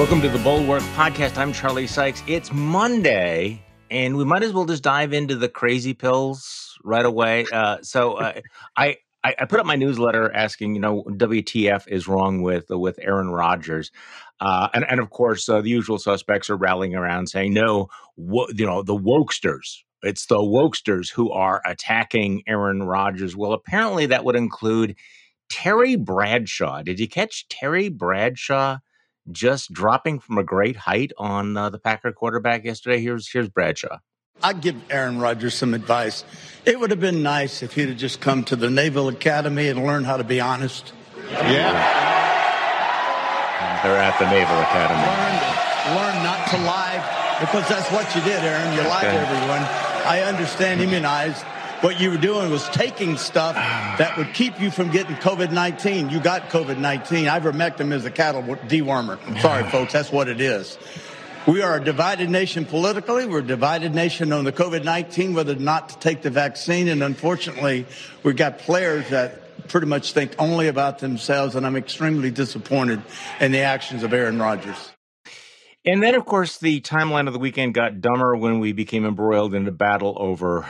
Welcome to the Bulwark Podcast. I'm Charlie Sykes. It's Monday, and we might as well just dive into the crazy pills right away. Uh, so uh, I, I put up my newsletter asking, you know, WTF is wrong with with Aaron Rodgers, uh, and and of course uh, the usual suspects are rallying around saying, no, wo- you know, the wokesters. It's the wokesters who are attacking Aaron Rodgers. Well, apparently that would include Terry Bradshaw. Did you catch Terry Bradshaw? Just dropping from a great height on uh, the Packer quarterback yesterday. Here's here's Bradshaw. I'd give Aaron Rodgers some advice. It would have been nice if he'd have just come to the Naval Academy and learned how to be honest. Yeah. They're at the Naval Academy. Learn, learn not to lie because that's what you did, Aaron. You lied to everyone. I understand immunized. What you were doing was taking stuff that would keep you from getting COVID 19. You got COVID 19. Ivermectin is a cattle dewormer. Sorry, folks, that's what it is. We are a divided nation politically. We're a divided nation on the COVID 19, whether or not to take the vaccine. And unfortunately, we've got players that pretty much think only about themselves. And I'm extremely disappointed in the actions of Aaron Rodgers. And then, of course, the timeline of the weekend got dumber when we became embroiled in a battle over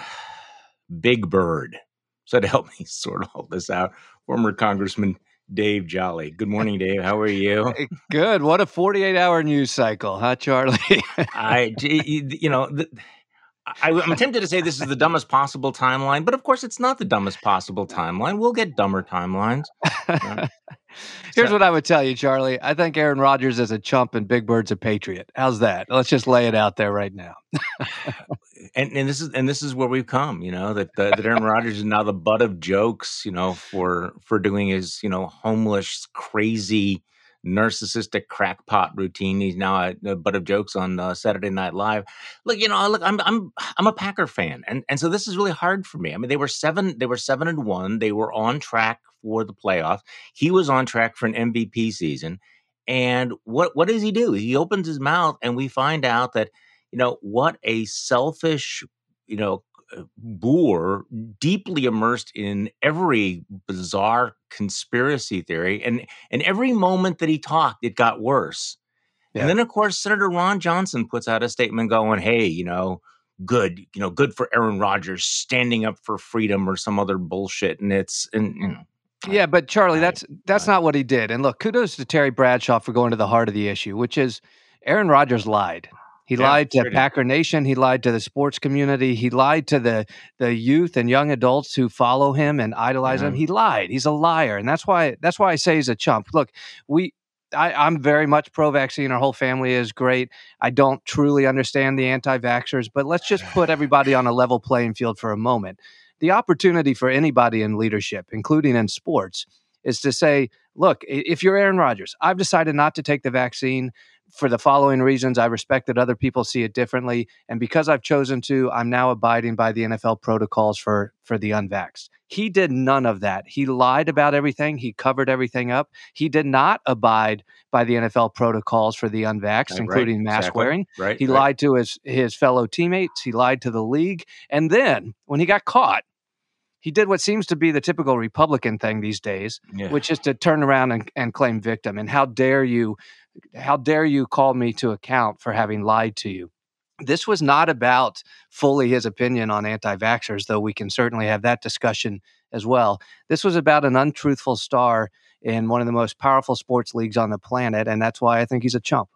Big Bird. So to help me sort all this out, former Congressman Dave Jolly. Good morning, Dave. How are you? Good. What a 48 hour news cycle, huh, Charlie? I, you know, the, I, am tempted to say this is the dumbest possible timeline, but of course, it's not the dumbest possible timeline. We'll get dumber timelines. Here's so, what I would tell you, Charlie. I think Aaron Rodgers is a chump and Big Bird's a patriot. How's that? Let's just lay it out there right now. and and this is and this is where we've come. You know that uh, that Aaron Rodgers is now the butt of jokes. You know for for doing his you know homeless crazy narcissistic crackpot routine. He's now a, a butt of jokes on uh, Saturday Night Live. Look, you know, look, I'm I'm I'm a Packer fan, and and so this is really hard for me. I mean, they were seven, they were seven and one. They were on track for the playoffs. He was on track for an MVP season. And what what does he do? He opens his mouth, and we find out that you know what a selfish you know uh, boor deeply immersed in every bizarre conspiracy theory and and every moment that he talked it got worse yeah. and then of course senator ron johnson puts out a statement going hey you know good you know good for aaron rodgers standing up for freedom or some other bullshit and it's and you know yeah but charlie I, that's that's I, not what he did and look kudos to terry bradshaw for going to the heart of the issue which is aaron rodgers lied he yeah, lied to sure Packer Nation. He lied to the sports community. He lied to the the youth and young adults who follow him and idolize yeah. him. Mm-hmm. He lied. He's a liar, and that's why that's why I say he's a chump. Look, we. I, am very much pro-vaccine. Our whole family is great. I don't truly understand the anti-vaxxers, but let's just put everybody on a level playing field for a moment. The opportunity for anybody in leadership, including in sports, is to say, look, if you're Aaron Rodgers, I've decided not to take the vaccine for the following reasons. I respect that other people see it differently, and because I've chosen to, I'm now abiding by the NFL protocols for for the unvaxxed. He did none of that. He lied about everything. He covered everything up. He did not abide by the NFL protocols for the unvaxxed, right, including mask exactly. wearing. Right, he right. lied to his his fellow teammates. He lied to the league, and then when he got caught, he did what seems to be the typical Republican thing these days, yeah. which is to turn around and, and claim victim. And how dare you how dare you call me to account for having lied to you? This was not about fully his opinion on anti vaxxers, though we can certainly have that discussion as well. This was about an untruthful star in one of the most powerful sports leagues on the planet, and that's why I think he's a chump.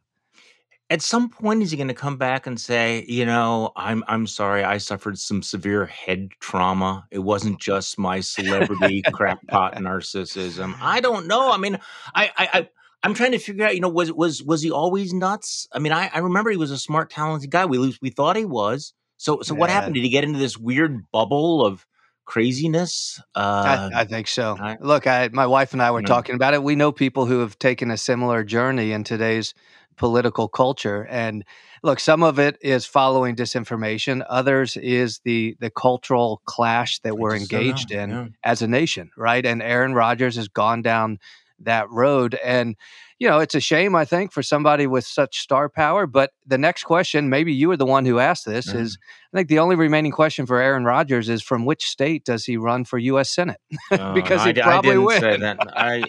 At some point, is he going to come back and say, "You know, I'm I'm sorry, I suffered some severe head trauma. It wasn't just my celebrity crackpot narcissism. I don't know. I mean, I I, I I'm trying to figure out, you know, was was was he always nuts? I mean, I, I remember he was a smart, talented guy. We we thought he was. So so yeah. what happened? Did he get into this weird bubble of craziness? Uh, I, I, think so. I, Look, I, my wife and I were talking about it. We know people who have taken a similar journey in today's political culture, and look, some of it is following disinformation. Others is the the cultural clash that we're engaged in yeah. as a nation, right? And Aaron Rodgers has gone down that road. And you know, it's a shame, I think, for somebody with such star power. But the next question, maybe you were the one who asked this, mm-hmm. is I think the only remaining question for Aaron Rodgers is from which state does he run for U.S. Senate? because uh, he probably I didn't Say that. I,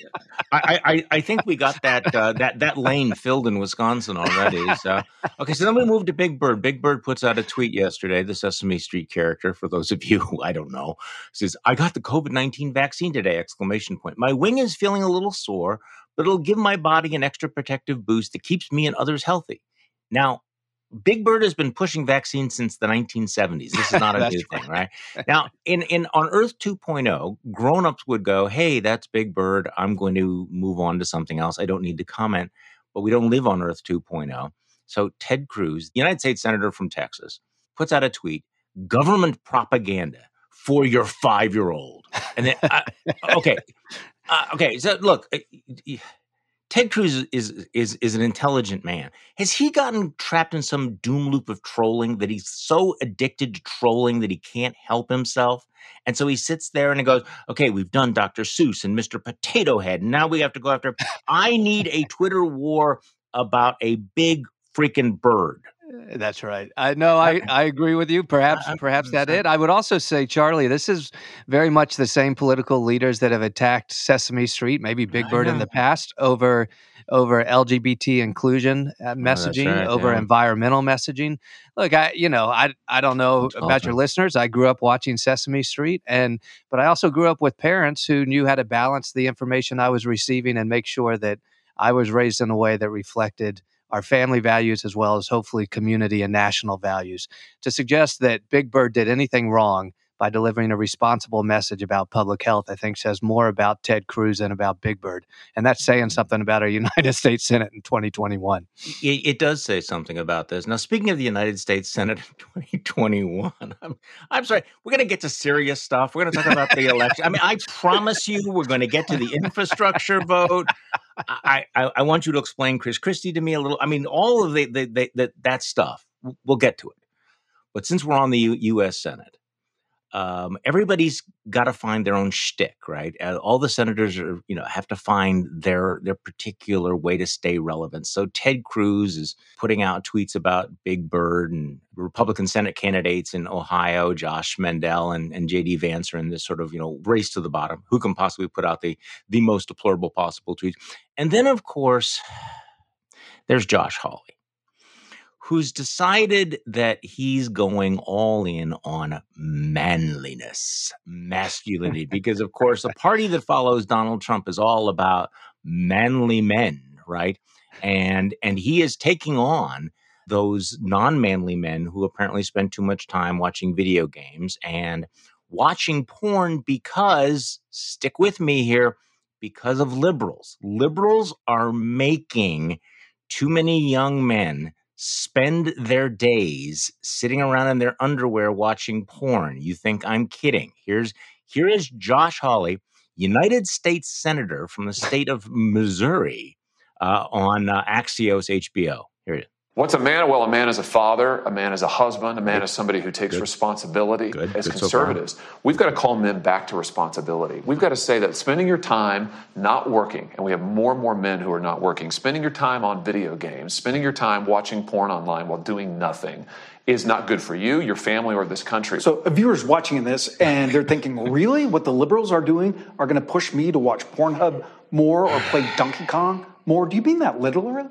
I, I, I, think we got that uh, that that lane filled in Wisconsin already. So okay, so then we move to Big Bird. Big Bird puts out a tweet yesterday. The Sesame Street character, for those of you who I don't know, says, "I got the COVID nineteen vaccine today!" Exclamation point. My wing is feeling a little sore but it'll give my body an extra protective boost that keeps me and others healthy. Now, Big Bird has been pushing vaccines since the 1970s. This is not a new thing, right? Now, in, in on Earth 2.0, grown-ups would go, "Hey, that's Big Bird. I'm going to move on to something else. I don't need to comment." But we don't live on Earth 2.0. So Ted Cruz, the United States senator from Texas, puts out a tweet: "Government propaganda for your five-year-old." And then, uh, okay, uh, okay, so look, uh, Ted Cruz is is is an intelligent man. Has he gotten trapped in some doom loop of trolling that he's so addicted to trolling that he can't help himself? And so he sits there and he goes, "Okay, we've done Dr. Seuss and Mr. Potato Head, now we have to go after. I need a Twitter war about a big freaking bird." Uh, that's right. I know. I, I agree with you. Perhaps perhaps that it. I would also say, Charlie, this is very much the same political leaders that have attacked Sesame Street, maybe Big Bird in the past, over over LGBT inclusion uh, oh, messaging, oh, right, over yeah. environmental messaging. Look, I you know I I don't know about awesome. your listeners. I grew up watching Sesame Street, and but I also grew up with parents who knew how to balance the information I was receiving and make sure that I was raised in a way that reflected our family values as well as hopefully community and national values. To suggest that Big Bird did anything wrong by delivering a responsible message about public health, I think says more about Ted Cruz than about Big Bird. And that's saying mm-hmm. something about our United States Senate in 2021. It, it does say something about this. Now, speaking of the United States Senate in 2021, I'm, I'm sorry, we're going to get to serious stuff. We're going to talk about the election. I mean, I promise you, we're going to get to the infrastructure vote. I, I, I, want you to explain Chris Christie to me a little. I mean, all of the, the, the, the that stuff. We'll get to it. But since we're on the U, U.S. Senate, um, everybody's got to find their own shtick, right? All the senators are, you know, have to find their their particular way to stay relevant. So Ted Cruz is putting out tweets about Big Bird and Republican Senate candidates in Ohio, Josh Mandel and, and J.D. Vance are in this sort of, you know, race to the bottom. Who can possibly put out the the most deplorable possible tweets? And then, of course, there's Josh Hawley who's decided that he's going all in on manliness, masculinity, because of course, a party that follows Donald Trump is all about manly men, right? And and he is taking on those non-manly men who apparently spend too much time watching video games and watching porn because stick with me here because of liberals. Liberals are making too many young men spend their days sitting around in their underwear watching porn. You think I'm kidding? Here's here is Josh Hawley, United States Senator from the state of Missouri, uh, on uh, Axios HBO. Here it is. What's a man? Well, a man is a father, a man is a husband, a man is somebody who takes Good. responsibility. Good. As Good conservatives, so we've got to call men back to responsibility. We've got to say that spending your time not working, and we have more and more men who are not working, spending your time on video games, spending your time watching porn online while doing nothing is not good for you, your family, or this country. So, a viewer's watching this and they're thinking, really? What the liberals are doing are going to push me to watch Pornhub more or play Donkey Kong more? Do you mean that literally?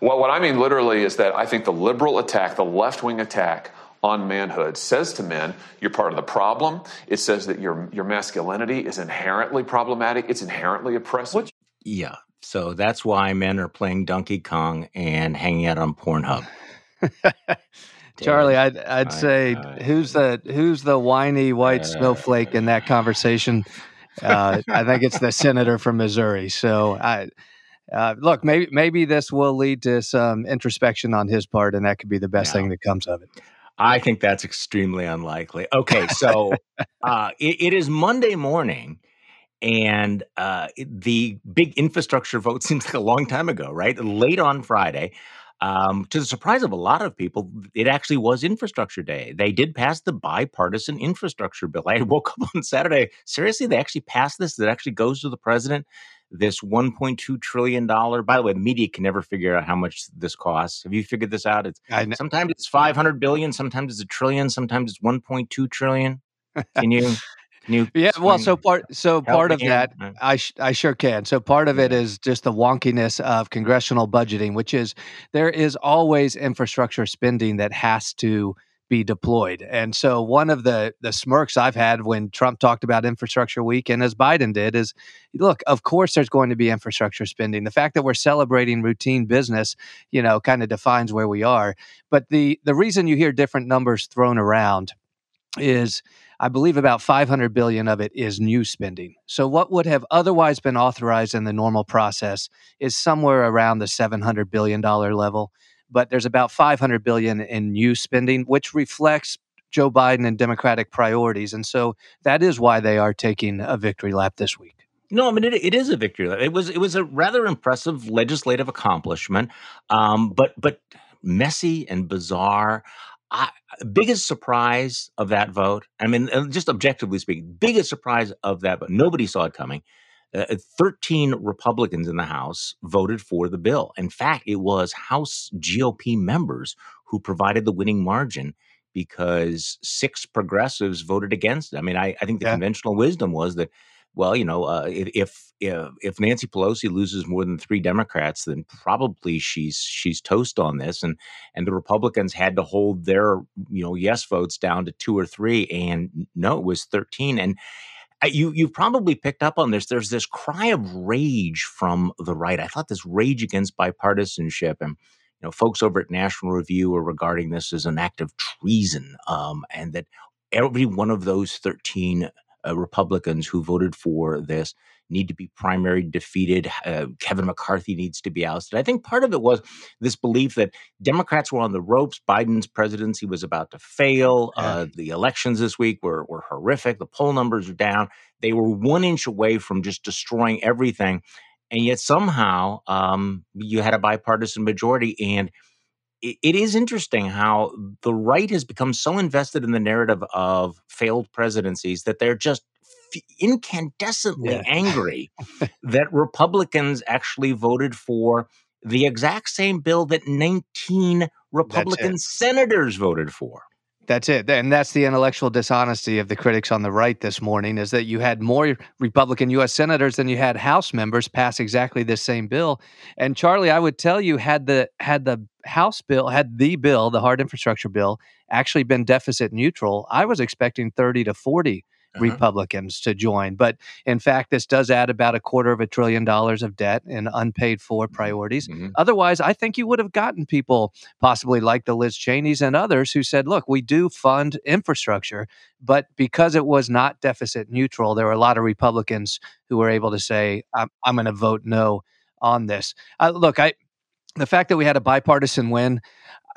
Well, what I mean literally is that I think the liberal attack, the left wing attack on manhood says to men, you're part of the problem. It says that your, your masculinity is inherently problematic, it's inherently oppressive. Yeah. So that's why men are playing Donkey Kong and hanging out on Pornhub. Charlie, I'd I'd say I, who's the who's the whiny white uh, snowflake in that conversation? Uh, I think it's the senator from Missouri. So I uh, look, maybe maybe this will lead to some introspection on his part, and that could be the best yeah. thing that comes of it. I think that's extremely unlikely. Okay, so uh, it, it is Monday morning, and uh, the big infrastructure vote seems like a long time ago, right? Late on Friday. Um, to the surprise of a lot of people, it actually was Infrastructure Day. They did pass the bipartisan infrastructure bill. I woke up on Saturday. Seriously, they actually passed this. That actually goes to the president. This 1.2 trillion dollar. By the way, the media can never figure out how much this costs. Have you figured this out? It's sometimes it's 500 billion, sometimes it's a trillion, sometimes it's 1.2 trillion. Can you? yeah, well, so part so part of that, uh-huh. I sh- I sure can. So part of it is just the wonkiness of congressional budgeting, which is there is always infrastructure spending that has to be deployed. And so one of the the smirks I've had when Trump talked about infrastructure week and as Biden did is look, of course there's going to be infrastructure spending. The fact that we're celebrating routine business, you know, kind of defines where we are. But the the reason you hear different numbers thrown around is I believe about 500 billion of it is new spending. So what would have otherwise been authorized in the normal process is somewhere around the 700 billion dollar level but there's about 500 billion in new spending, which reflects Joe Biden and Democratic priorities, and so that is why they are taking a victory lap this week. No, I mean it, it is a victory. Lap. It was it was a rather impressive legislative accomplishment, um, but but messy and bizarre. I, biggest surprise of that vote. I mean, just objectively speaking, biggest surprise of that, but nobody saw it coming uh, 13 Republicans in the House voted for the bill. In fact, it was House GOP members who provided the winning margin because six progressives voted against it. I mean, I, I think the yeah. conventional wisdom was that, well, you know, uh, if, if if Nancy Pelosi loses more than three Democrats, then probably she's she's toast on this, and and the Republicans had to hold their you know yes votes down to two or three, and no, it was thirteen, and you you probably picked up on this. There's this cry of rage from the right. I thought this rage against bipartisanship and you know folks over at National Review are regarding this as an act of treason, um, and that every one of those 13 uh, Republicans who voted for this need to be primary defeated. Uh, Kevin McCarthy needs to be ousted. I think part of it was this belief that Democrats were on the ropes. Biden's presidency was about to fail. Uh, the elections this week were, were horrific. The poll numbers are down. They were one inch away from just destroying everything. And yet somehow um, you had a bipartisan majority. And it, is interesting how the right has become so invested in the narrative of failed presidencies that they're just incandescently yeah. angry that Republicans actually voted for the exact same bill that 19 Republican senators voted for. That's it. And that's the intellectual dishonesty of the critics on the right this morning is that you had more Republican US senators than you had House members pass exactly this same bill. And Charlie, I would tell you had the had the House bill, had the bill, the hard infrastructure bill, actually been deficit neutral, I was expecting 30 to 40 uh-huh. Republicans to join. But in fact, this does add about a quarter of a trillion dollars of debt in unpaid for mm-hmm. priorities. Mm-hmm. Otherwise, I think you would have gotten people, possibly like the Liz Cheneys and others, who said, look, we do fund infrastructure. But because it was not deficit neutral, there were a lot of Republicans who were able to say, I'm, I'm going to vote no on this. Uh, look, I the fact that we had a bipartisan win,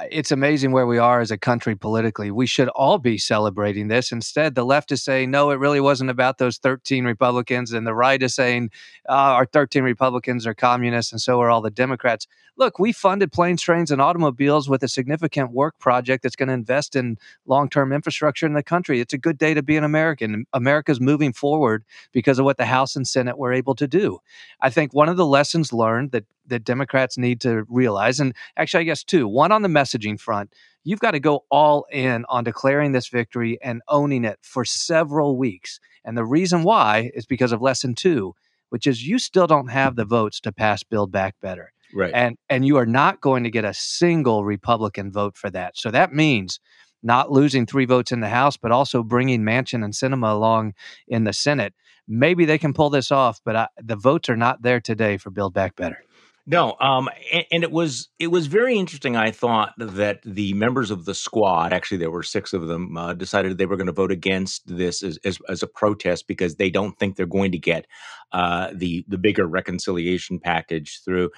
it's amazing where we are as a country politically. We should all be celebrating this. Instead, the left is saying, no, it really wasn't about those 13 Republicans. And the right is saying, uh, our 13 Republicans are communists, and so are all the Democrats. Look, we funded planes, trains, and automobiles with a significant work project that's going to invest in long term infrastructure in the country. It's a good day to be an American. America's moving forward because of what the House and Senate were able to do. I think one of the lessons learned that that Democrats need to realize, and actually, I guess two, one on the messaging front, you've got to go all in on declaring this victory and owning it for several weeks. And the reason why is because of lesson two, which is you still don't have the votes to pass Build Back Better. Right. And and you are not going to get a single Republican vote for that. So that means not losing three votes in the House, but also bringing Manchin and Sinema along in the Senate. Maybe they can pull this off, but I, the votes are not there today for Build Back Better. No, um, and, and, it was it was very interesting. I thought that the members of the squad, actually there were six of them, uh, decided they were going to vote against this as, as, as a protest because they don't think they're going to get uh, the the bigger reconciliation package through.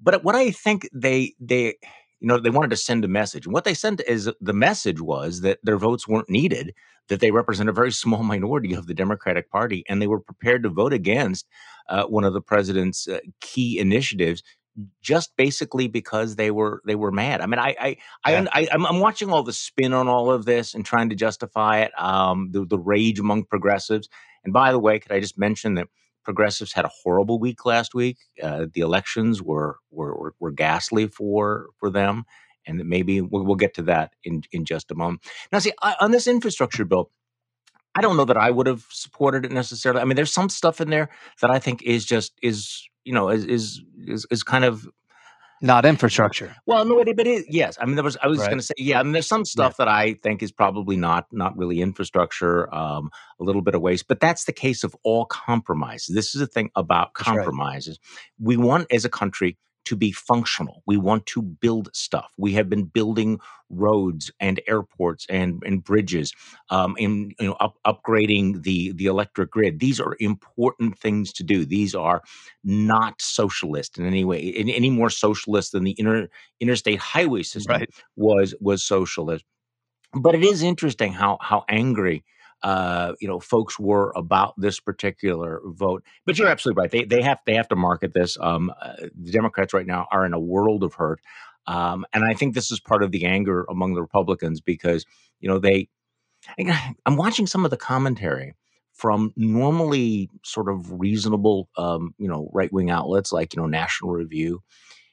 But what I think they they you know they wanted to send a message, and what they sent is the message was that their votes weren't needed, that they represent a very small minority of the Democratic Party, and they were prepared to vote against uh, one of the president's uh, key initiatives just basically because they were they were mad. I mean, I I, yeah. I, I am watching all the spin on all of this and trying to justify it. Um, the the rage among progressives. And by the way, could I just mention that progressives had a horrible week last week. Uh, the elections were, were, were were ghastly for for them, and maybe we'll, we'll get to that in in just a moment. Now, see I, on this infrastructure bill, I don't know that I would have supported it necessarily. I mean, there's some stuff in there that I think is just is you know is is is, is kind of not infrastructure. Well, no, but it, yes. I mean, there was. I was right. going to say, yeah. I mean, there's some stuff yeah. that I think is probably not not really infrastructure. Um, a little bit of waste, but that's the case of all compromises. This is a thing about compromises. Right. We want, as a country, to be functional. We want to build stuff. We have been building roads and airports and, and bridges, um, and you know, up, upgrading the the electric grid. These are important things to do. These are not socialist in any way, in, any more socialist than the inter, interstate highway system right. was was socialist. But it is interesting how how angry uh, you know, folks were about this particular vote. But you're absolutely right. They they have they have to market this. Um, uh, the Democrats right now are in a world of hurt, um, and I think this is part of the anger among the Republicans because you know they. I'm watching some of the commentary from normally sort of reasonable, um, you know, right wing outlets like you know National Review.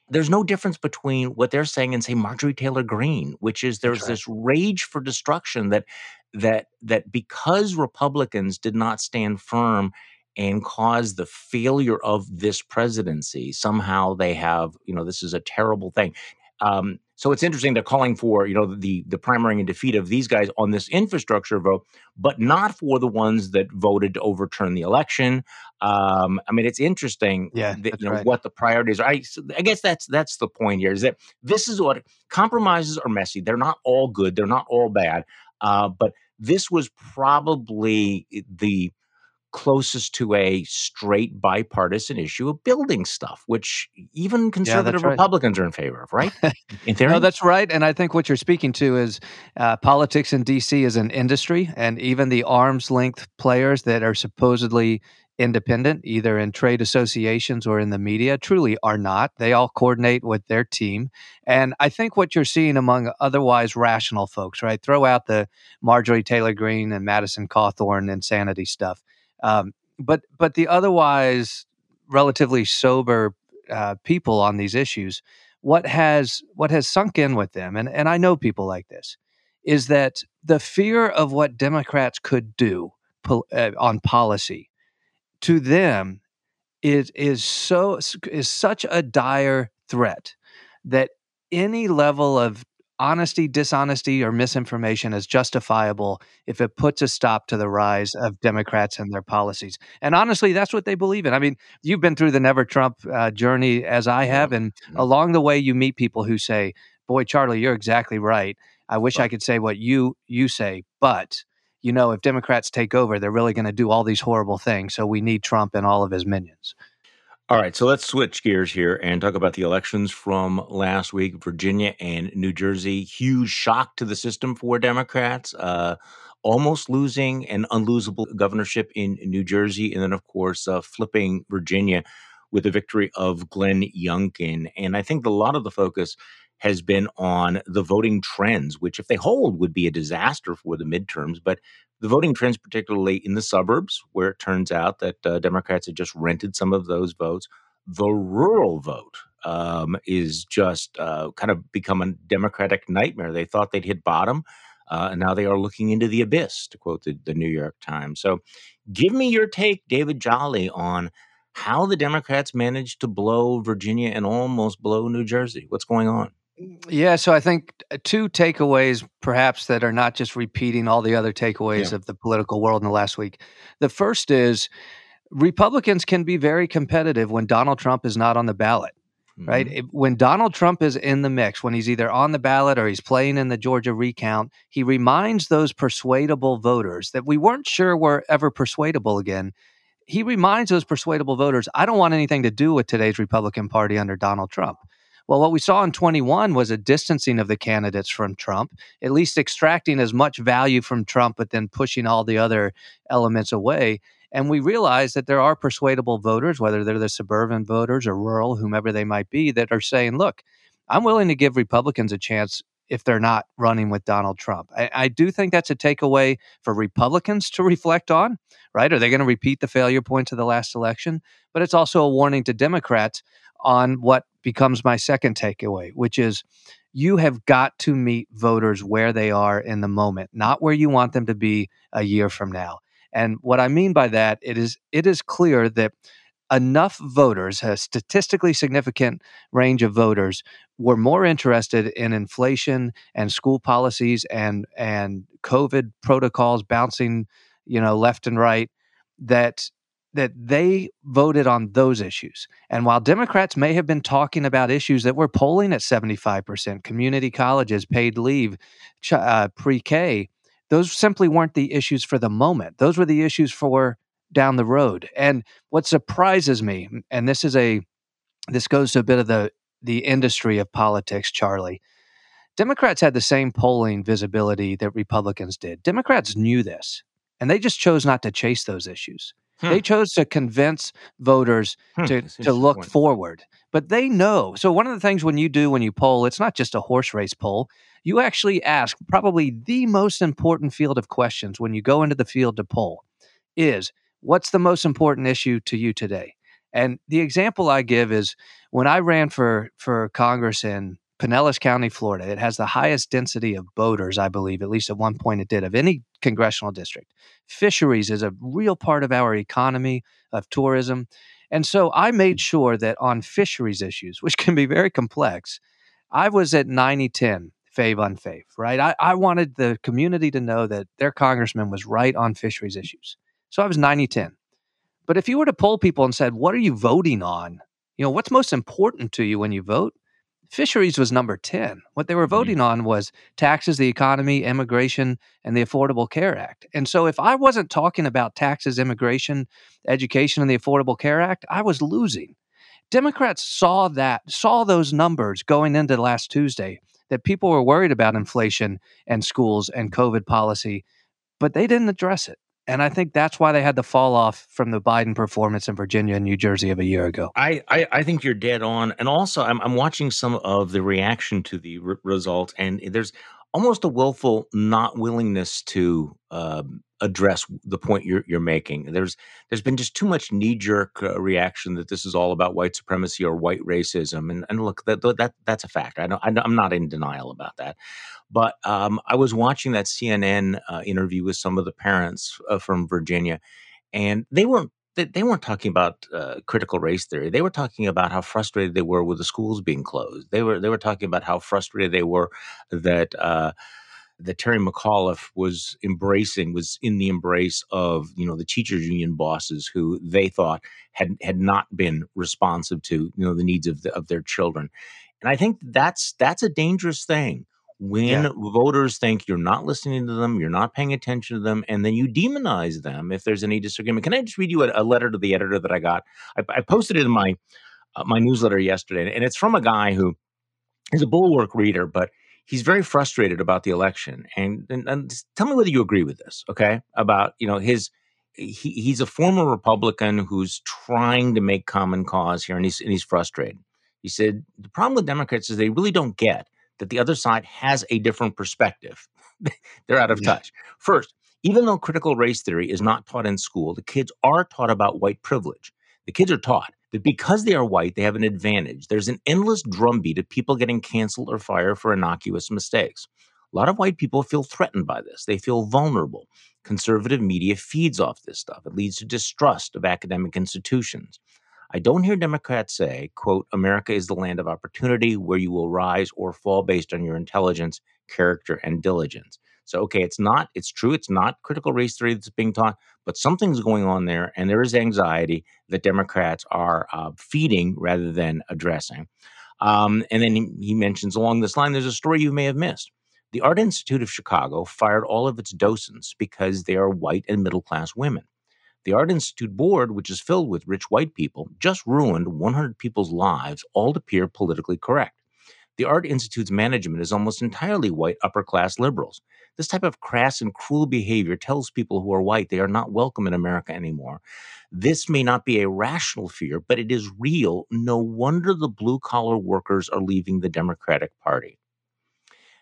There's no difference between what they're saying and say Marjorie Taylor Greene, which is there's right. this rage for destruction that that that because Republicans did not stand firm and cause the failure of this presidency, somehow they have, you know, this is a terrible thing. Um, so it's interesting they're calling for, you know, the the primary and defeat of these guys on this infrastructure vote, but not for the ones that voted to overturn the election. Um, I mean, it's interesting, yeah, that, you know, right. what the priorities are. I, I guess that's that's the point here is that this is what compromises are messy. They're not all good. They're not all bad. Uh, but this was probably the closest to a straight bipartisan issue of building stuff, which even conservative yeah, right. Republicans are in favor of, right? no, that's right. And I think what you're speaking to is uh, politics in D.C. is an industry, and even the arm's length players that are supposedly independent, either in trade associations or in the media, truly are not. They all coordinate with their team. And I think what you're seeing among otherwise rational folks, right? Throw out the Marjorie Taylor Greene and Madison Cawthorn insanity stuff. Um, but but the otherwise relatively sober uh, people on these issues, what has what has sunk in with them, and, and I know people like this, is that the fear of what Democrats could do pol- uh, on policy to them is is so is such a dire threat that any level of honesty, dishonesty, or misinformation is justifiable if it puts a stop to the rise of Democrats and their policies. And honestly, that's what they believe in. I mean, you've been through the Never Trump uh, journey as I have, and along the way, you meet people who say, "Boy, Charlie, you're exactly right. I wish I could say what you you say, but." You know, if Democrats take over, they're really going to do all these horrible things. So we need Trump and all of his minions. All right, so let's switch gears here and talk about the elections from last week. Virginia and New Jersey, huge shock to the system for Democrats. Uh, almost losing an unlosable governorship in New Jersey, and then, of course, uh, flipping Virginia with the victory of Glenn Youngkin. And I think a lot of the focus has been on the voting trends, which, if they hold, would be a disaster for the midterms. But the voting trends, particularly in the suburbs, where it turns out that uh, Democrats had just rented some of those votes, the rural vote um, is just uh, kind of become a Democratic nightmare. They thought they'd hit bottom. Uh, and now they are looking into the abyss, to quote the, the New York Times. So, give me your take, David Jolly, on how the Democrats managed to blow Virginia and almost blow New Jersey. What's going on? Yeah, so I think uh, two takeaways, perhaps, that are not just repeating all the other takeaways yeah. of the political world in the last week. The first is Republicans can be very competitive when Donald Trump is not on the ballot, mm-hmm. right? When Donald Trump is in the mix, when he's either on the ballot or he's playing in the Georgia recount, he reminds those persuadable voters that we weren't sure were ever persuadable again. He reminds those persuadable voters, I don't want anything to do with today's Republican Party under Donald Trump. Well, what we saw in 21 was a distancing of the candidates from Trump, at least extracting as much value from Trump, but then pushing all the other elements away. And we realize that there are persuadable voters, whether they're the suburban voters or rural, whomever they might be, that are saying, look, I'm willing to give Republicans a chance if they're not running with Donald Trump. I, I do think that's a takeaway for Republicans to reflect on, right? Are they going to repeat the failure points of the last election? But it's also a warning to Democrats on what becomes my second takeaway, which is you have got to meet voters where they are in the moment, not where you want them to be a year from now. And what I mean by that, it is it is clear that enough voters, a statistically significant range of voters, were more interested in inflation and school policies and and COVID protocols bouncing, you know, left and right, that that they voted on those issues. And while Democrats may have been talking about issues that were polling at 75%, community colleges, paid leave, uh, pre K, those simply weren't the issues for the moment. Those were the issues for down the road. And what surprises me, and this is a, this goes to a bit of the, the industry of politics, Charlie. Democrats had the same polling visibility that Republicans did. Democrats knew this, and they just chose not to chase those issues. Hmm. They chose to convince voters hmm. to, to look point. forward. But they know. So, one of the things when you do when you poll, it's not just a horse race poll. You actually ask probably the most important field of questions when you go into the field to poll is what's the most important issue to you today? And the example I give is when I ran for, for Congress in Pinellas County, Florida. It has the highest density of boaters, I believe, at least at one point it did, of any congressional district. Fisheries is a real part of our economy, of tourism. And so I made sure that on fisheries issues, which can be very complex, I was at 90 10, fave unfave, right? I, I wanted the community to know that their congressman was right on fisheries issues. So I was 90 10. But if you were to poll people and said, what are you voting on? You know, what's most important to you when you vote? Fisheries was number 10. What they were mm-hmm. voting on was taxes, the economy, immigration, and the Affordable Care Act. And so if I wasn't talking about taxes, immigration, education, and the Affordable Care Act, I was losing. Democrats saw that, saw those numbers going into last Tuesday that people were worried about inflation and schools and COVID policy, but they didn't address it. And I think that's why they had the fall off from the Biden performance in Virginia and New Jersey of a year ago. I, I, I think you're dead on. And also, I'm, I'm watching some of the reaction to the r- result, and there's almost a willful not willingness to um, address the point you're, you're making. There's there's been just too much knee jerk uh, reaction that this is all about white supremacy or white racism, and and look that that that's a fact. I don't, I'm not in denial about that. But um, I was watching that CNN uh, interview with some of the parents uh, from Virginia, and they weren't they, they weren't talking about uh, critical race theory. They were talking about how frustrated they were with the schools being closed. They were they were talking about how frustrated they were that uh, that Terry McAuliffe was embracing was in the embrace of you know the teachers union bosses who they thought had had not been responsive to you know the needs of the, of their children, and I think that's that's a dangerous thing when yeah. voters think you're not listening to them, you're not paying attention to them, and then you demonize them if there's any disagreement. Can I just read you a, a letter to the editor that I got? I, I posted it in my uh, my newsletter yesterday, and it's from a guy who is a bulwark reader, but he's very frustrated about the election. And, and, and tell me whether you agree with this, okay? About you know his he, he's a former Republican who's trying to make common cause here, and he's and he's frustrated. He said the problem with Democrats is they really don't get that the other side has a different perspective. They're out of yeah. touch. First, even though critical race theory is not taught in school, the kids are taught about white privilege. The kids are taught that because they are white, they have an advantage. There's an endless drumbeat of people getting canceled or fired for innocuous mistakes. A lot of white people feel threatened by this. They feel vulnerable. Conservative media feeds off this stuff. It leads to distrust of academic institutions. I don't hear Democrats say, quote, America is the land of opportunity where you will rise or fall based on your intelligence, character, and diligence. So, okay, it's not, it's true, it's not critical race theory that's being taught, but something's going on there, and there is anxiety that Democrats are uh, feeding rather than addressing. Um, and then he, he mentions along this line, there's a story you may have missed. The Art Institute of Chicago fired all of its docents because they are white and middle class women. The Art Institute board, which is filled with rich white people, just ruined 100 people's lives, all to appear politically correct. The Art Institute's management is almost entirely white upper class liberals. This type of crass and cruel behavior tells people who are white they are not welcome in America anymore. This may not be a rational fear, but it is real. No wonder the blue collar workers are leaving the Democratic Party.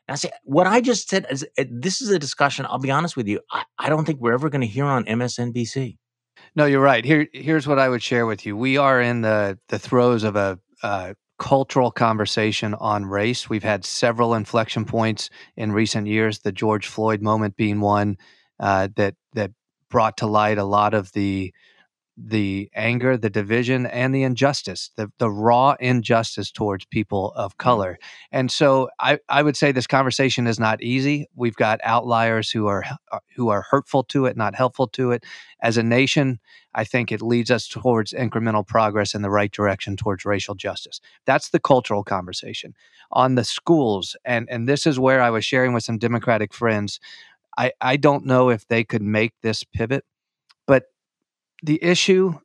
I say, what I just said is uh, this is a discussion. I'll be honest with you. I, I don't think we're ever going to hear on MSNBC. No, you're right. Here, here's what I would share with you. We are in the the throes of a uh, cultural conversation on race. We've had several inflection points in recent years. The George Floyd moment being one uh, that that brought to light a lot of the the anger, the division, and the injustice, the, the raw injustice towards people of mm-hmm. color. And so I, I would say this conversation is not easy. We've got outliers who are uh, who are hurtful to it, not helpful to it. As a nation, I think it leads us towards incremental progress in the right direction towards racial justice. That's the cultural conversation. On the schools, and, and this is where I was sharing with some Democratic friends, I, I don't know if they could make this pivot, the issue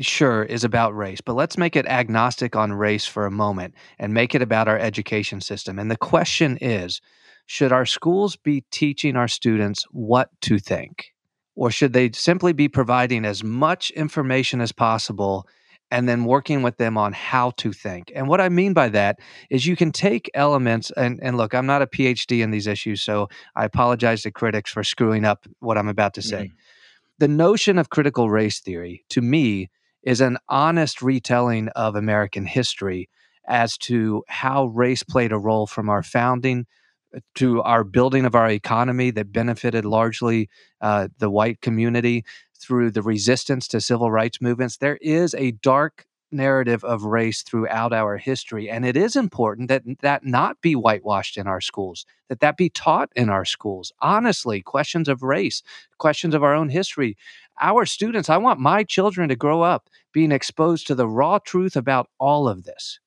sure is about race but let's make it agnostic on race for a moment and make it about our education system and the question is should our schools be teaching our students what to think or should they simply be providing as much information as possible and then working with them on how to think. And what I mean by that is you can take elements and, and look, I'm not a PhD in these issues, so I apologize to critics for screwing up what I'm about to say. Mm the notion of critical race theory, to me, is an honest retelling of American history as to how race played a role from our founding uh, to our building of our economy that benefited largely uh, the white community through the resistance to civil rights movements. There is a dark narrative of race throughout our history and it is important that that not be whitewashed in our schools that that be taught in our schools. Honestly questions of race questions of our own history. Our students i want my children to grow up being exposed to the raw truth about all of this.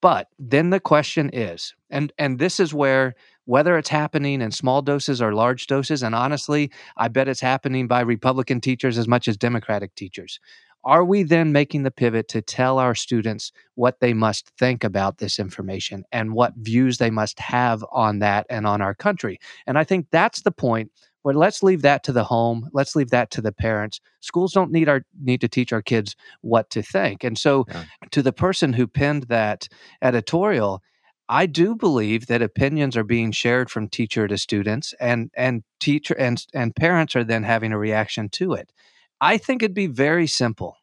But then the question is and and this is where whether it's happening in small doses or large doses and honestly i bet it's happening by republican teachers as much as democratic teachers are we then making the pivot to tell our students what they must think about this information and what views they must have on that and on our country? And I think that's the point where let's leave that to the home. Let's leave that to the parents. Schools don't need our need to teach our kids what to think. And so yeah. to the person who penned that editorial, I do believe that opinions are being shared from teacher to students and and teacher and and parents are then having a reaction to it. I think it'd be very simple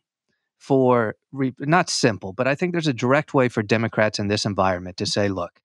for not simple, but I think there's a direct way for Democrats in this environment to say, look,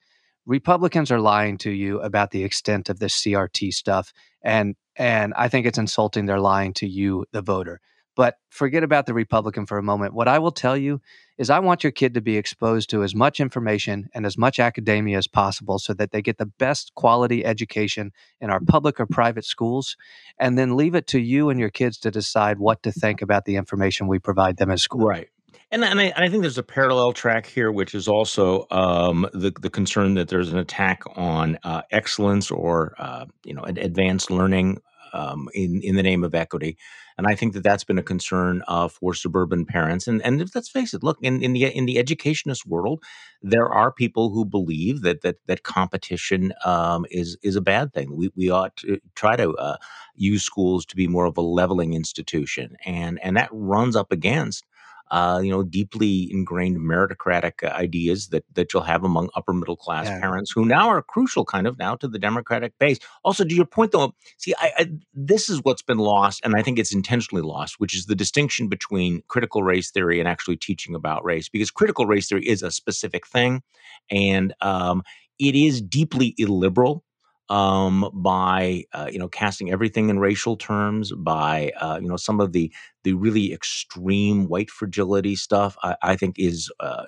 Republicans are lying to you about the extent of this CRT stuff, and and I think it's insulting they're lying to you, the voter. But forget about the Republican for a moment. What I will tell you is I want your kid to be exposed to as much information and as much academia as possible so that they get the best quality education in our public or private schools and then leave it to you and your kids to decide what to think about the information we provide them at school. Right. And, and, I, I think there's a parallel track here, which is also um, the the concern that there's an attack on uh, excellence or uh, you know advanced learning um, in in the name of equity. And I think that that's been a concern uh, for suburban parents. And and let's face it, look in, in the in the educationist world, there are people who believe that that that competition um, is is a bad thing. We we ought to try to uh, use schools to be more of a leveling institution, and and that runs up against uh, you know, deeply ingrained meritocratic uh, ideas that that you'll have among upper middle class yeah. parents who now are crucial, kind of now to the Democratic base. Also, to your point, though, see, I, I, this is what's been lost, and I think it's intentionally lost, which is the distinction between critical race theory and actually teaching about race, because critical race theory is a specific thing, and um, it is deeply illiberal um, by uh, you know casting everything in racial terms, by uh, you know some of the the really extreme white fragility stuff. I, I think is uh,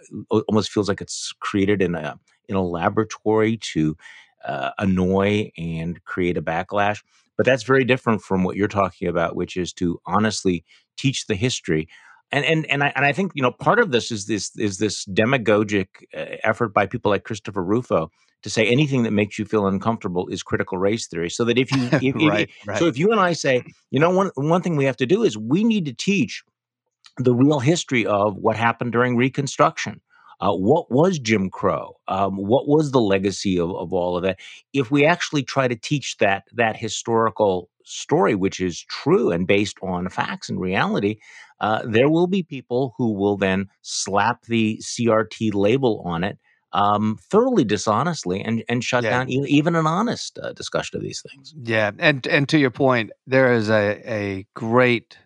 almost feels like it's created in a in a laboratory to uh, annoy and create a backlash. But that's very different from what you're talking about, which is to honestly teach the history and and and I, and I think you know part of this is this is this demagogic uh, effort by people like Christopher Rufo to say anything that makes you feel uncomfortable is critical race theory. So that if you if, right, if, right. so if you and I say you know one one thing we have to do is we need to teach the real history of what happened during Reconstruction. Uh, what was Jim Crow? Um, what was the legacy of, of all of that? If we actually try to teach that that historical story, which is true and based on facts and reality, uh, there will be people who will then slap the CRT label on it um, thoroughly dishonestly and and shut yeah. down even an honest uh, discussion of these things. Yeah, and and to your point, there is a a great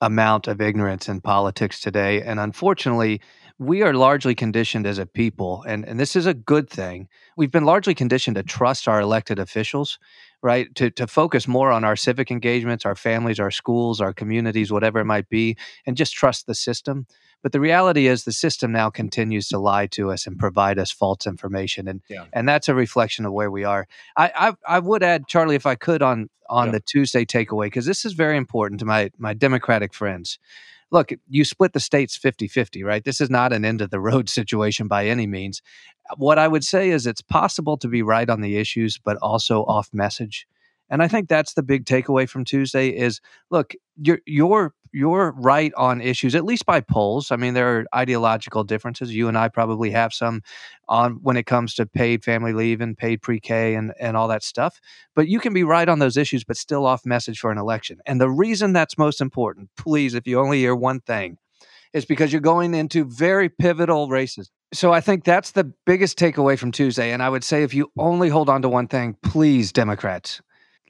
amount of ignorance in politics today, and unfortunately, we are largely conditioned as a people, and, and this is a good thing. We've been largely conditioned to trust our elected officials, right? To, to focus more on our civic engagements, our families, our schools, our communities, whatever it might be, and just trust the system. But the reality is the system now continues to lie to us and provide us false information. And yeah. and that's a reflection of where we are. I, I, I would add, Charlie, if I could, on on yeah. the Tuesday takeaway, because this is very important to my my Democratic friends look, you split the states 50 50, right? This is not an end of the road situation by any means. What I would say is it's possible to be right on the issues, but also off message. And I think that's the big takeaway from Tuesday is look, you're you're you're right on issues, at least by polls. I mean, there are ideological differences. You and I probably have some on when it comes to paid family leave and paid pre-K and, and all that stuff. But you can be right on those issues, but still off message for an election. And the reason that's most important, please, if you only hear one thing, is because you're going into very pivotal races. So I think that's the biggest takeaway from Tuesday. And I would say if you only hold on to one thing, please, Democrats,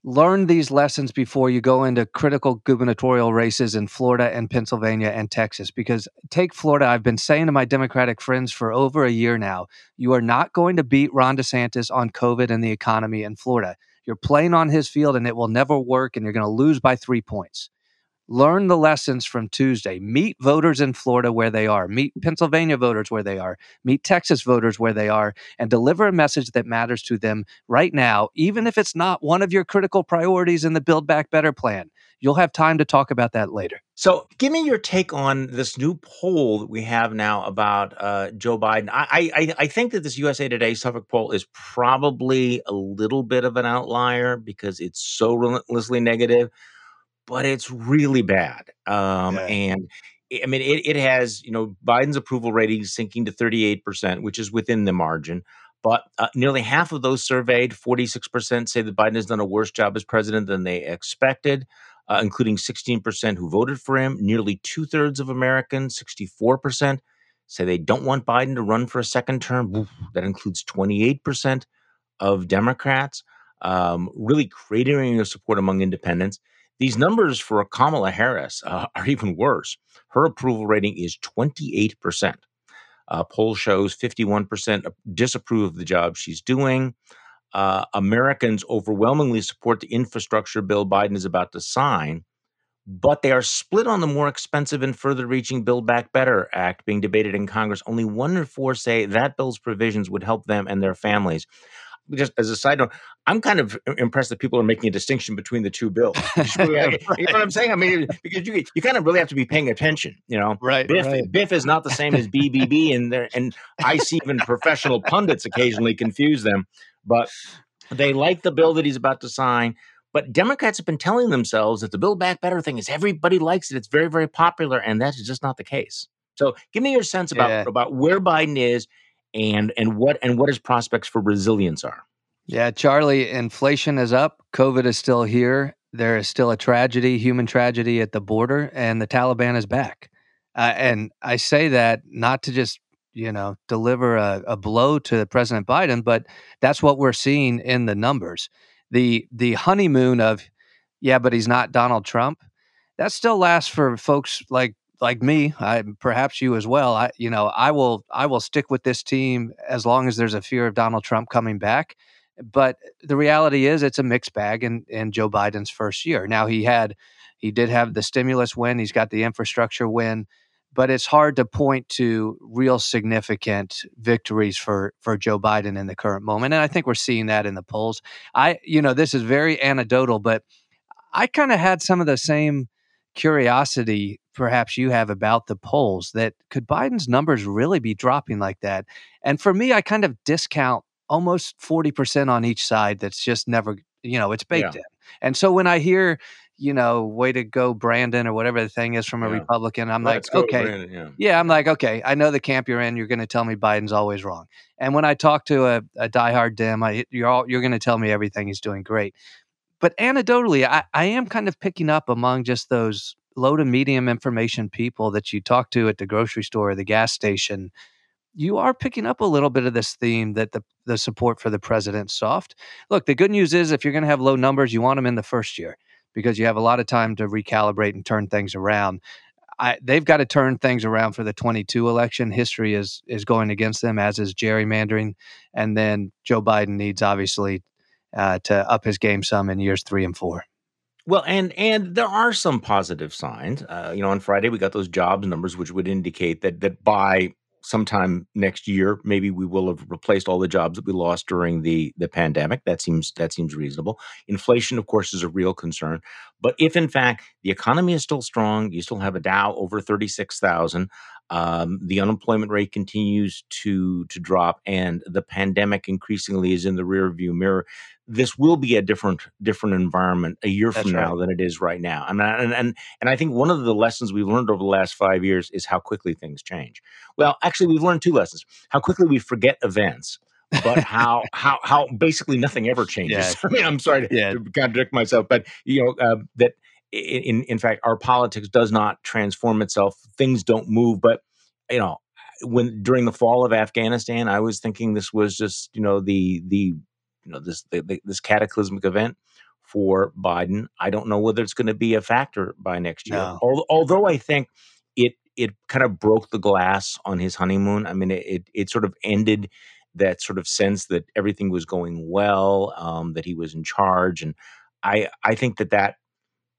learn these lessons before you go into critical gubernatorial races in Florida and Pennsylvania and Texas. Because take Florida, I've been saying to my Democratic friends for over a year now, you are not going to beat Ron DeSantis on COVID and the economy in Florida. You're playing on his field and it will never work, and you're going to lose by three points. Learn the lessons from Tuesday. Meet voters in Florida where they are. Meet Pennsylvania voters where they are. Meet Texas voters where they are and deliver a message that matters to them right now, even if it's not one of your critical priorities in the Build Back Better plan. You'll have time to talk about that later. So, give me your take on this new poll that we have now about uh, Joe Biden. I, I, I think that this USA Today Suffolk poll is probably a little bit of an outlier because it's so relentlessly negative but it's really bad. Um, yeah. And I mean, it, it has, you know, Biden's approval rating sinking to 38%, which is within the margin. But uh, nearly half of those surveyed, 46%, say that Biden has done a worse job as president than they expected, uh, including 16% who voted for him. Nearly two thirds of Americans, 64%, say they don't want Biden to run for a second term. That includes 28% of Democrats, um, really cratering of support among independents. These numbers for Kamala Harris uh, are even worse. Her approval rating is 28%. Uh, poll shows 51% disapprove of the job she's doing. Uh, Americans overwhelmingly support the infrastructure bill Biden is about to sign, but they are split on the more expensive and further reaching Build Back Better Act being debated in Congress. Only one in four say that bill's provisions would help them and their families just as a side note, I'm kind of impressed that people are making a distinction between the two bills. right. You know what I'm saying? I mean, because you you kind of really have to be paying attention. You know, right? BIF, right. BIF is not the same as BBB, and there and I see even professional pundits occasionally confuse them. But they like the bill that he's about to sign. But Democrats have been telling themselves that the Build Back Better thing is everybody likes it. It's very, very popular, and that's just not the case. So, give me your sense about yeah. about where Biden is and and what and what his prospects for resilience are. Yeah, Charlie, inflation is up, COVID is still here. There is still a tragedy, human tragedy at the border, and the Taliban is back. Uh, and I say that not to just you know deliver a, a blow to President Biden, but that's what we're seeing in the numbers. The the honeymoon of yeah, but he's not Donald Trump. That still lasts for folks like like me, I, perhaps you as well. I, you know, I will, I will stick with this team as long as there's a fear of Donald Trump coming back. But the reality is, it's a mixed bag in, in Joe Biden's first year. Now he had, he did have the stimulus win. He's got the infrastructure win, but it's hard to point to real significant victories for for Joe Biden in the current moment. And I think we're seeing that in the polls. I, you know, this is very anecdotal, but I kind of had some of the same curiosity perhaps you have about the polls that could Biden's numbers really be dropping like that? And for me, I kind of discount almost 40% on each side that's just never, you know, it's baked yeah. in. And so when I hear, you know, way to go, Brandon, or whatever the thing is from a yeah. Republican, I'm Let's like, okay. Brandon, yeah. yeah. I'm like, okay, I know the camp you're in. You're going to tell me Biden's always wrong. And when I talk to a, a diehard Dem, I, you're all, you're going to tell me everything he's doing great. But anecdotally, I, I am kind of picking up among just those low to medium information people that you talk to at the grocery store or the gas station you are picking up a little bit of this theme that the, the support for the president's soft. Look, the good news is if you're going to have low numbers, you want them in the first year because you have a lot of time to recalibrate and turn things around. I, they've got to turn things around for the 22 election. History is is going against them, as is gerrymandering, and then Joe Biden needs obviously uh, to up his game some in years three and four. Well, and and there are some positive signs. Uh, you know, on Friday we got those jobs numbers, which would indicate that that by sometime next year, maybe we will have replaced all the jobs that we lost during the the pandemic. That seems that seems reasonable. Inflation, of course, is a real concern. But if in fact the economy is still strong, you still have a Dow over thirty six thousand. Um, the unemployment rate continues to to drop, and the pandemic increasingly is in the rearview mirror. This will be a different different environment a year That's from right. now than it is right now. I mean, and, and and I think one of the lessons we've learned over the last five years is how quickly things change. Well, actually, we've learned two lessons: how quickly we forget events, but how how how basically nothing ever changes. I mean, I'm sorry to, yeah. to contradict myself, but you know uh, that in in fact our politics does not transform itself. Things don't move but you know when during the fall of afghanistan i was thinking this was just you know the the you know this the, this cataclysmic event for biden. I don't know whether it's going to be a factor by next year. No. although, although i think it it kind of broke the glass on his honeymoon i mean it it, it sort of ended that sort of sense that everything was going well um, that he was in charge and i i think that that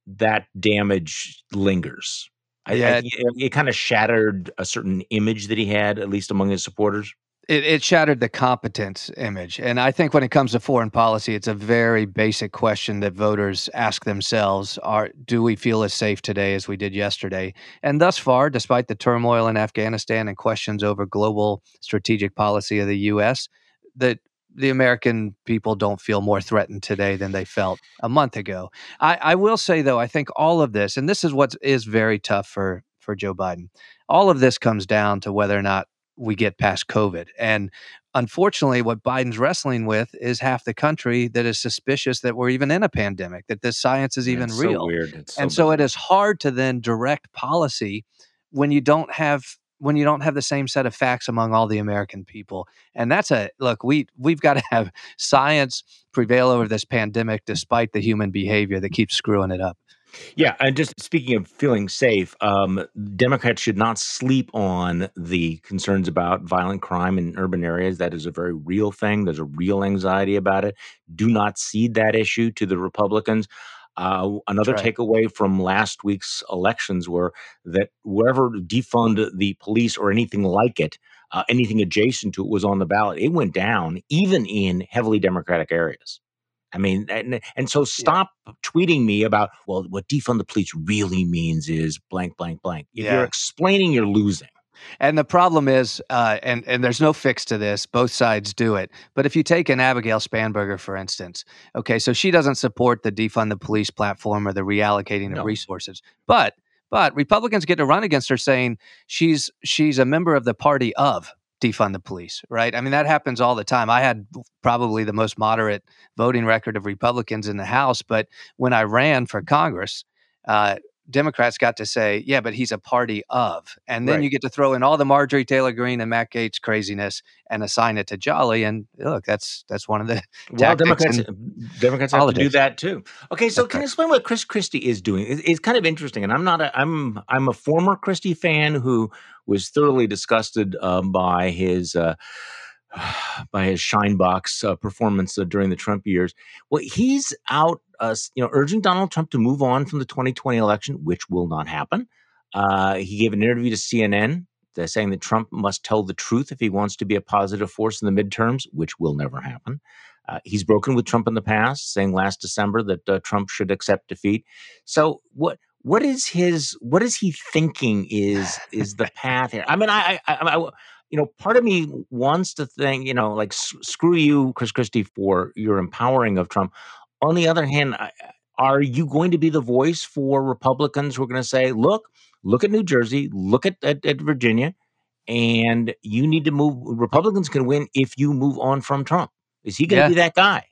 that damage lingers. I, yeah, I, it, it kind of shattered a certain image that he had, at least among his supporters. It, it, shattered the competence image. And I think when it comes to foreign policy, it's a very basic question that voters ask themselves are do we feel as safe today as we did yesterday? And thus far, despite the turmoil in Afghanistan and questions over global strategic policy of the US, that the American people don't feel more threatened today than they felt a month ago. I, I, will say though, I think all of this, and this is what is very tough for for Joe Biden. All of this comes down to whether or not we get past COVID. And unfortunately, what Biden's wrestling with is half the country that is suspicious that we're even in a pandemic, that this science is even it's real. So weird. So and so it is hard to then direct policy when you don't have when you don't have the same set of facts among all the American people. And that's a look, we we've got to have science prevail over this pandemic despite the human behavior that keeps screwing it up. Yeah, and just speaking of feeling safe, um, Democrats should not sleep on the concerns about violent crime in urban areas. That is a very real thing. There's a real anxiety about it. Do not cede that issue to the Republicans. Uh, another right. takeaway from last week's elections were that wherever defund the police or anything like it, uh, anything adjacent to it was on the ballot, it went down, even in heavily Democratic areas. I mean, and, and so stop yeah. tweeting me about, well, what defund the police really means is blank, blank, blank. If yeah. you're explaining, you're losing. And the problem is, uh, and and there's no fix to this. Both sides do it. But if you take an Abigail Spanberger, for instance, okay, so she doesn't support the defund the police platform or the reallocating no. of resources, but but Republicans get to run against her saying she's she's a member of the party of defund the police, right? I mean that happens all the time. I had probably the most moderate voting record of Republicans in the House, but when I ran for Congress. Uh, Democrats got to say, yeah, but he's a party of. And then right. you get to throw in all the Marjorie Taylor Greene and Matt Gaetz craziness and assign it to Jolly. And look, that's that's one of the well, Democrats Democrats have politics. to do that too. Okay, so that's can right. you explain what Chris Christie is doing? It's, it's, kind of interesting, and I'm not a I'm I'm a former Christie fan who was thoroughly disgusted um, by his. Uh, by his Shinebox uh, performance uh, during the Trump years. Well, he's out, uh, you know, urging Donald Trump to move on from the 2020 election, which will not happen. Uh, he gave an interview to CNN uh, saying that Trump must tell the truth if he wants to be a positive force in the midterms, which will never happen. Uh, he's broken with Trump in the past, saying last December that Trump should accept defeat. So what? What is his? What is he thinking is is the path here? I mean, I, I, I you know, part of me wants to think, you know, like s- screw you, Chris Christie, for your empowering of Trump. On the other hand, I, are you going to be the voice for Republicans who are going to say, look, look at New Jersey, look at, at, at Virginia, and you need to move? Republicans can win if you move on from Trump. Is he going to yeah. be that guy?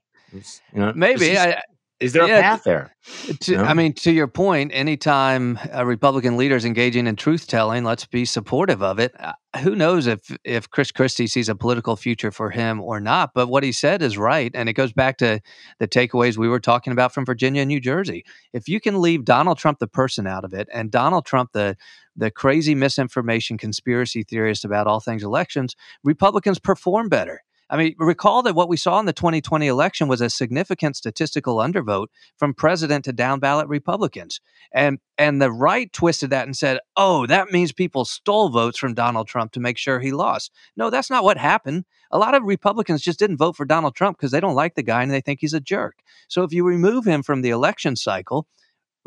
You know, Maybe. I, is there yeah, a path there? To, no? I mean, to your point, anytime a Republican leader is engaging in truth telling, let's be supportive of it. Uh, who knows if if Chris Christie sees a political future for him or not? But what he said is right, and it goes back to the takeaways we were talking about from Virginia and New Jersey. If you can leave Donald Trump the person out of it, and Donald Trump the the crazy misinformation conspiracy theorist about all things elections, Republicans perform better. I mean, recall that what we saw in the 2020 election was a significant statistical undervote from president to down ballot Republicans. And and the right twisted that and said, "Oh, that means people stole votes from Donald Trump to make sure he lost." No, that's not what happened. A lot of Republicans just didn't vote for Donald Trump because they don't like the guy and they think he's a jerk. So if you remove him from the election cycle,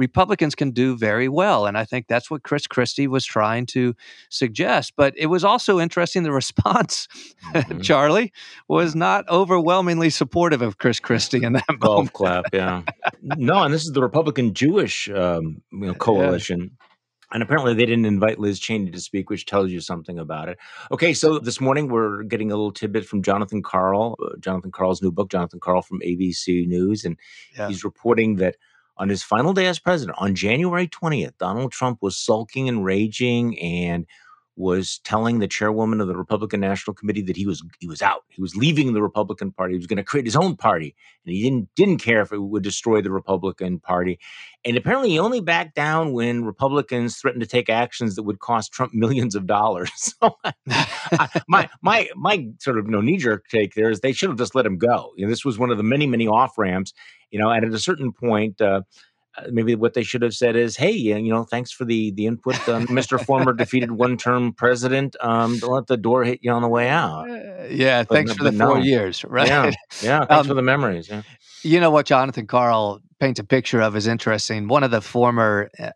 Republicans can do very well. And I think that's what Chris Christie was trying to suggest. But it was also interesting the response, mm-hmm. Charlie, was not overwhelmingly supportive of Chris Christie in that Golf moment. clap, yeah. no, and this is the Republican Jewish um, you know, coalition. Yeah. And apparently, they didn't invite Liz Cheney to speak, which tells you something about it. Okay, so this morning we're getting a little tidbit from Jonathan Karl, uh, Jonathan Karl's new book, Jonathan Karl from ABC News, and yeah. he's reporting that on his final day as president, on January 20th, Donald Trump was sulking and raging and was telling the chairwoman of the Republican National Committee that he was he was out. He was leaving the Republican Party. He was going to create his own party, and he didn't didn't care if it would destroy the Republican Party. And apparently, he only backed down when Republicans threatened to take actions that would cost Trump millions of dollars. so, I, my my my sort of knee jerk take there is they should have just let him go. You know, this was one of the many many off ramps. You know, and at a certain point. Uh, maybe what they should have said is, "Hey, you know, thanks for the the input, um, Mr. Former defeated one term president. Um, don't let the door hit you on the way out." Uh, yeah, but, thanks for the four no. years, right? Yeah, yeah. Thanks um, for the memories. Yeah. You know what Jonathan Karl paints a picture of is interesting. One of the former uh,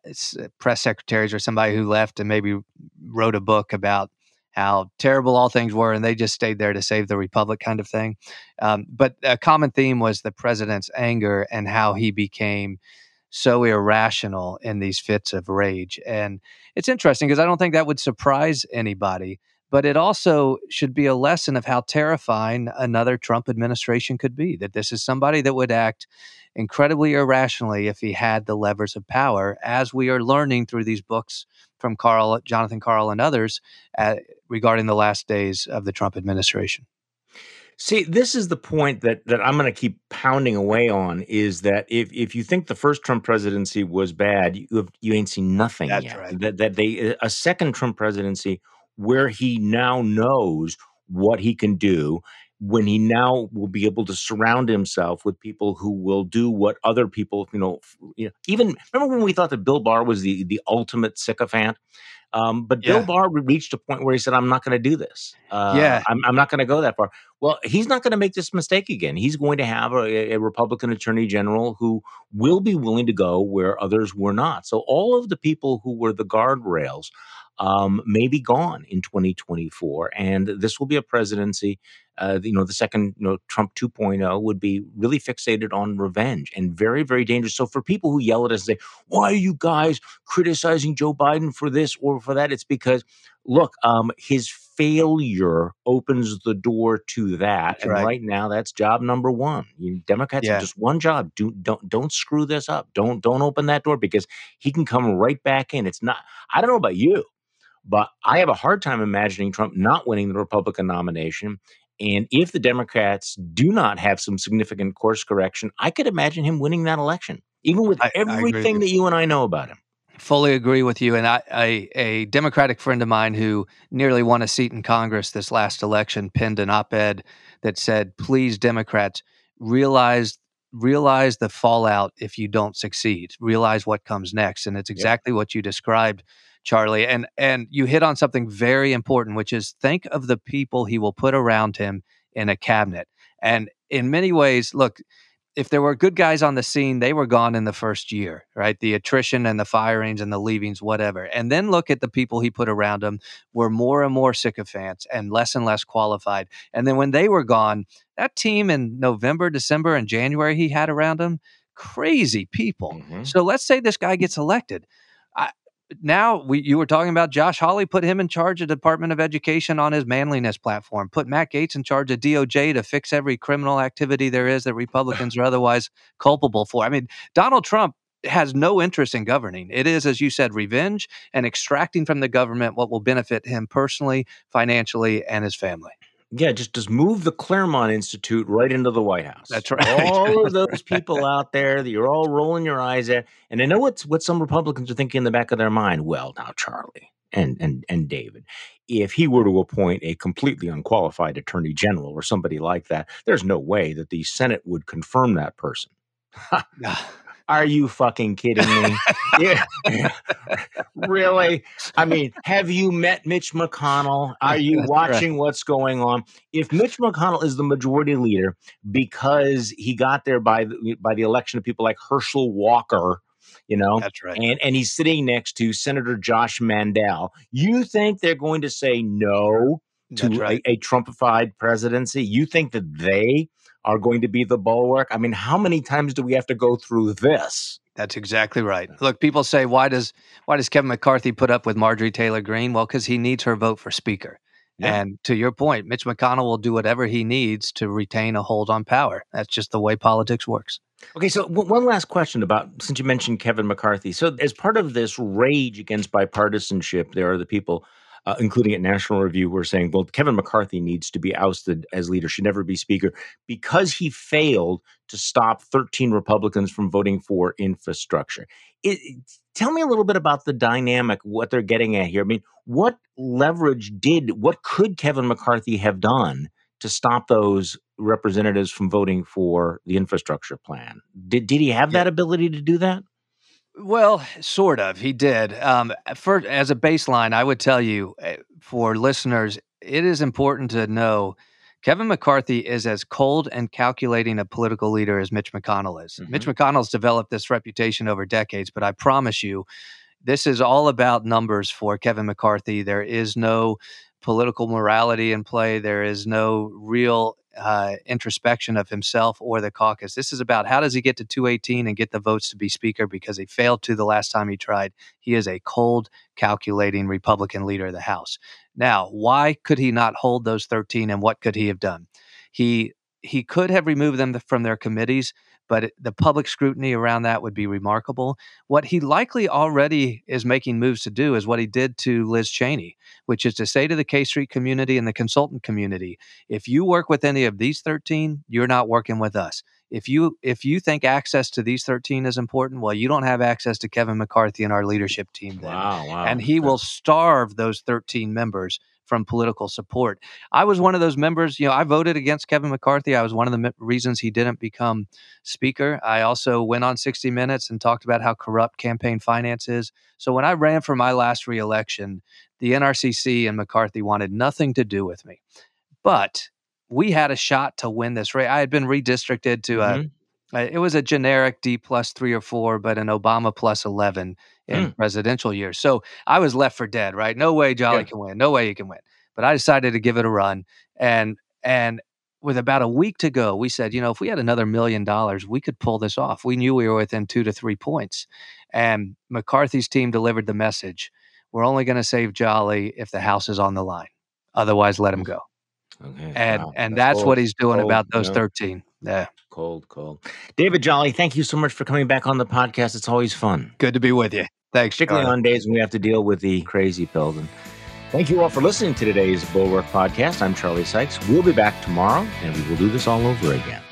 press secretaries or somebody who left and maybe wrote a book about how terrible all things were, and they just stayed there to save the republic, kind of thing. Um, but a common theme was the president's anger and how he became so irrational in these fits of rage. And it's interesting because I don't think that would surprise anybody, but it also should be a lesson of how terrifying another Trump administration could be. That this is somebody that would act incredibly irrationally if he had the levers of power, as we are learning through these books from Karl, Jonathan Karl, and others uh, regarding the last days of the Trump administration. See, this is the point that that I'm going to keep pounding away on is that if if you think the first Trump presidency was bad, you have, you ain't seen nothing That's yet. Right. That that they uh, a second Trump presidency where he now knows what he can do when he now will be able to surround himself with people who will do what other people, you know, you know even remember when we thought that Bill Barr was the the ultimate sycophant? Um, but yeah. Bill Barr reached a point where he said, "I'm not going to do this. Uh, yeah, I'm, I'm not going to go that far." Well, he's not going to make this mistake again. He's going to have a, a, Republican Attorney General who will be willing to go where others were not. So all of the people who were the guardrails um, may be gone in 2024, and this will be a presidency uh, you know, the second, you know, Trump 2.0 would be really fixated on revenge and very, very dangerous. So for people who yell at us and say, why are you guys criticizing Joe Biden for this or for that? It's because, look, um, his failure opens the door to that. That's and right. right. now, that's job number one. You Democrats yeah. have just one job. Do, don't don't screw this up. Don't don't open that door because he can come right back in. It's not. I don't know about you, but I have a hard time imagining Trump not winning the Republican nomination and if the Democrats do not have some significant course correction, I could imagine him winning that election, even with I, everything I that you and I know about him. Fully agree with you. And I, I, a Democratic friend of mine who nearly won a seat in Congress this last election penned an op ed that said, please, Democrats, realize realize the fallout if you don't succeed realize what comes next and it's exactly yep. what you described Charlie. And and you hit on something very important, which is think of the people he will put around him in a cabinet. And in many ways, look, if there were good guys on the scene, they were gone in the first year, right? The attrition and the firings and the leavings, whatever. And then look at the people he put around him were more and more sycophants and less and less qualified. And then when they were gone, that team in November, December, and January he had around him, crazy people. Mm-hmm. So let's say this guy gets elected. Now we, you were talking about Josh Hawley put him in charge of Department of Education on his manliness platform. Put Matt Gaetz in charge of DOJ to fix every criminal activity there is that Republicans are otherwise culpable for. I mean, Donald Trump has no interest in governing. It is, as you said, revenge and extracting from the government what will benefit him personally, financially, and his family. Yeah, just just move the Claremont Institute right into the White House. That's right. All of those people out there that you're all rolling your eyes at, and I know what's what some Republicans are thinking in the back of their mind. Well, now Charlie and and and David, if he were to appoint a completely unqualified attorney general or somebody like that, there's no way that the Senate would confirm that person. Are you fucking kidding me? yeah. really? I mean, have you met Mitch McConnell? Are you watching right. what's going on? If Mitch McConnell is the majority leader because he got there by the, by the election of people like Herschel Walker, you know, that's right, and and he's sitting next to Senator Josh Mandel, you think they're going to say no to right. a, a Trumpified presidency? You think that they are going to be the bulwark. I mean, how many times do we have to go through this? That's exactly right. Look, people say why does why does Kevin McCarthy put up with Marjorie Taylor Greene? Well, because he needs her vote for speaker. Yeah. And to your point, Mitch McConnell will do whatever he needs to retain a hold on power. That's just the way politics works. Okay, so w- one last question about since you mentioned Kevin McCarthy. So, as part of this rage against bipartisanship, there are the people uh, including at National Review, who were saying, well, Kevin McCarthy needs to be ousted as leader, should never be speaker, because he failed to stop 13 Republicans from voting for infrastructure. It, tell me a little bit about the dynamic, what they're getting at here. I mean, what leverage did, what could Kevin McCarthy have done to stop those representatives from voting for the infrastructure plan? Did, did he have yeah. that ability to do that? Well, sort of. He did. Um, for as a baseline, I would tell you eh, for listeners, it is important to know Kevin McCarthy is as cold and calculating a political leader as Mitch McConnell is. Mm-hmm. Mitch McConnell's developed this reputation over decades, but I promise you, this is all about numbers for Kevin McCarthy. There is no political morality in play. There is no real uh, introspection of himself or the caucus. This is about how does he get to 218 and get the votes to be speaker because he failed to the last time he tried. He is a cold, calculating Republican leader of the House. Now, why could he not hold those 13 and what could he have done? He he could have removed them from their committees, but the public scrutiny around that would be remarkable. What he likely already is making moves to do is what he did to Liz Cheney, which is to say to the K Street community and the consultant community, if you work with any of these 13, you're not working with us. If you if you think access to these 13 is important, well, you don't have access to Kevin McCarthy and our leadership team then. Wow, wow. And he will starve those 13 members from political support. I was one of those members, you know, I voted against Kevin McCarthy. I was one of the me- reasons he didn't become speaker. I also went on 60 Minutes and talked about how corrupt campaign finance is. So when I ran for my last reelection, the NRCC and McCarthy wanted nothing to do with me. But we had a shot to win this race. I had been redistricted to a mm-hmm. It was a generic D plus three or four, but an Obama plus 11 in mm. presidential years. So I was left for dead, right? No way Jolly yeah. can win. No way he can win. But I decided to give it a run. And, and, with about a week to go, we said, you know, if we had another million dollars, we could pull this off. We knew we were within two to three points. And McCarthy's team delivered the message we're only going to save Jolly if the house is on the line. Otherwise, let him go. Okay, and wow. and that's, that's what he's doing about those 13. Yeah. Cold, cold. David Jolly, thank you so much for coming back on the podcast. It's always fun. Good to be with you. Thanks. Particularly on days when we have to deal with the crazy pills. And thank you all for listening to today's Bulwark podcast. I'm Charlie Sykes. We'll be back tomorrow and we will do this all over again.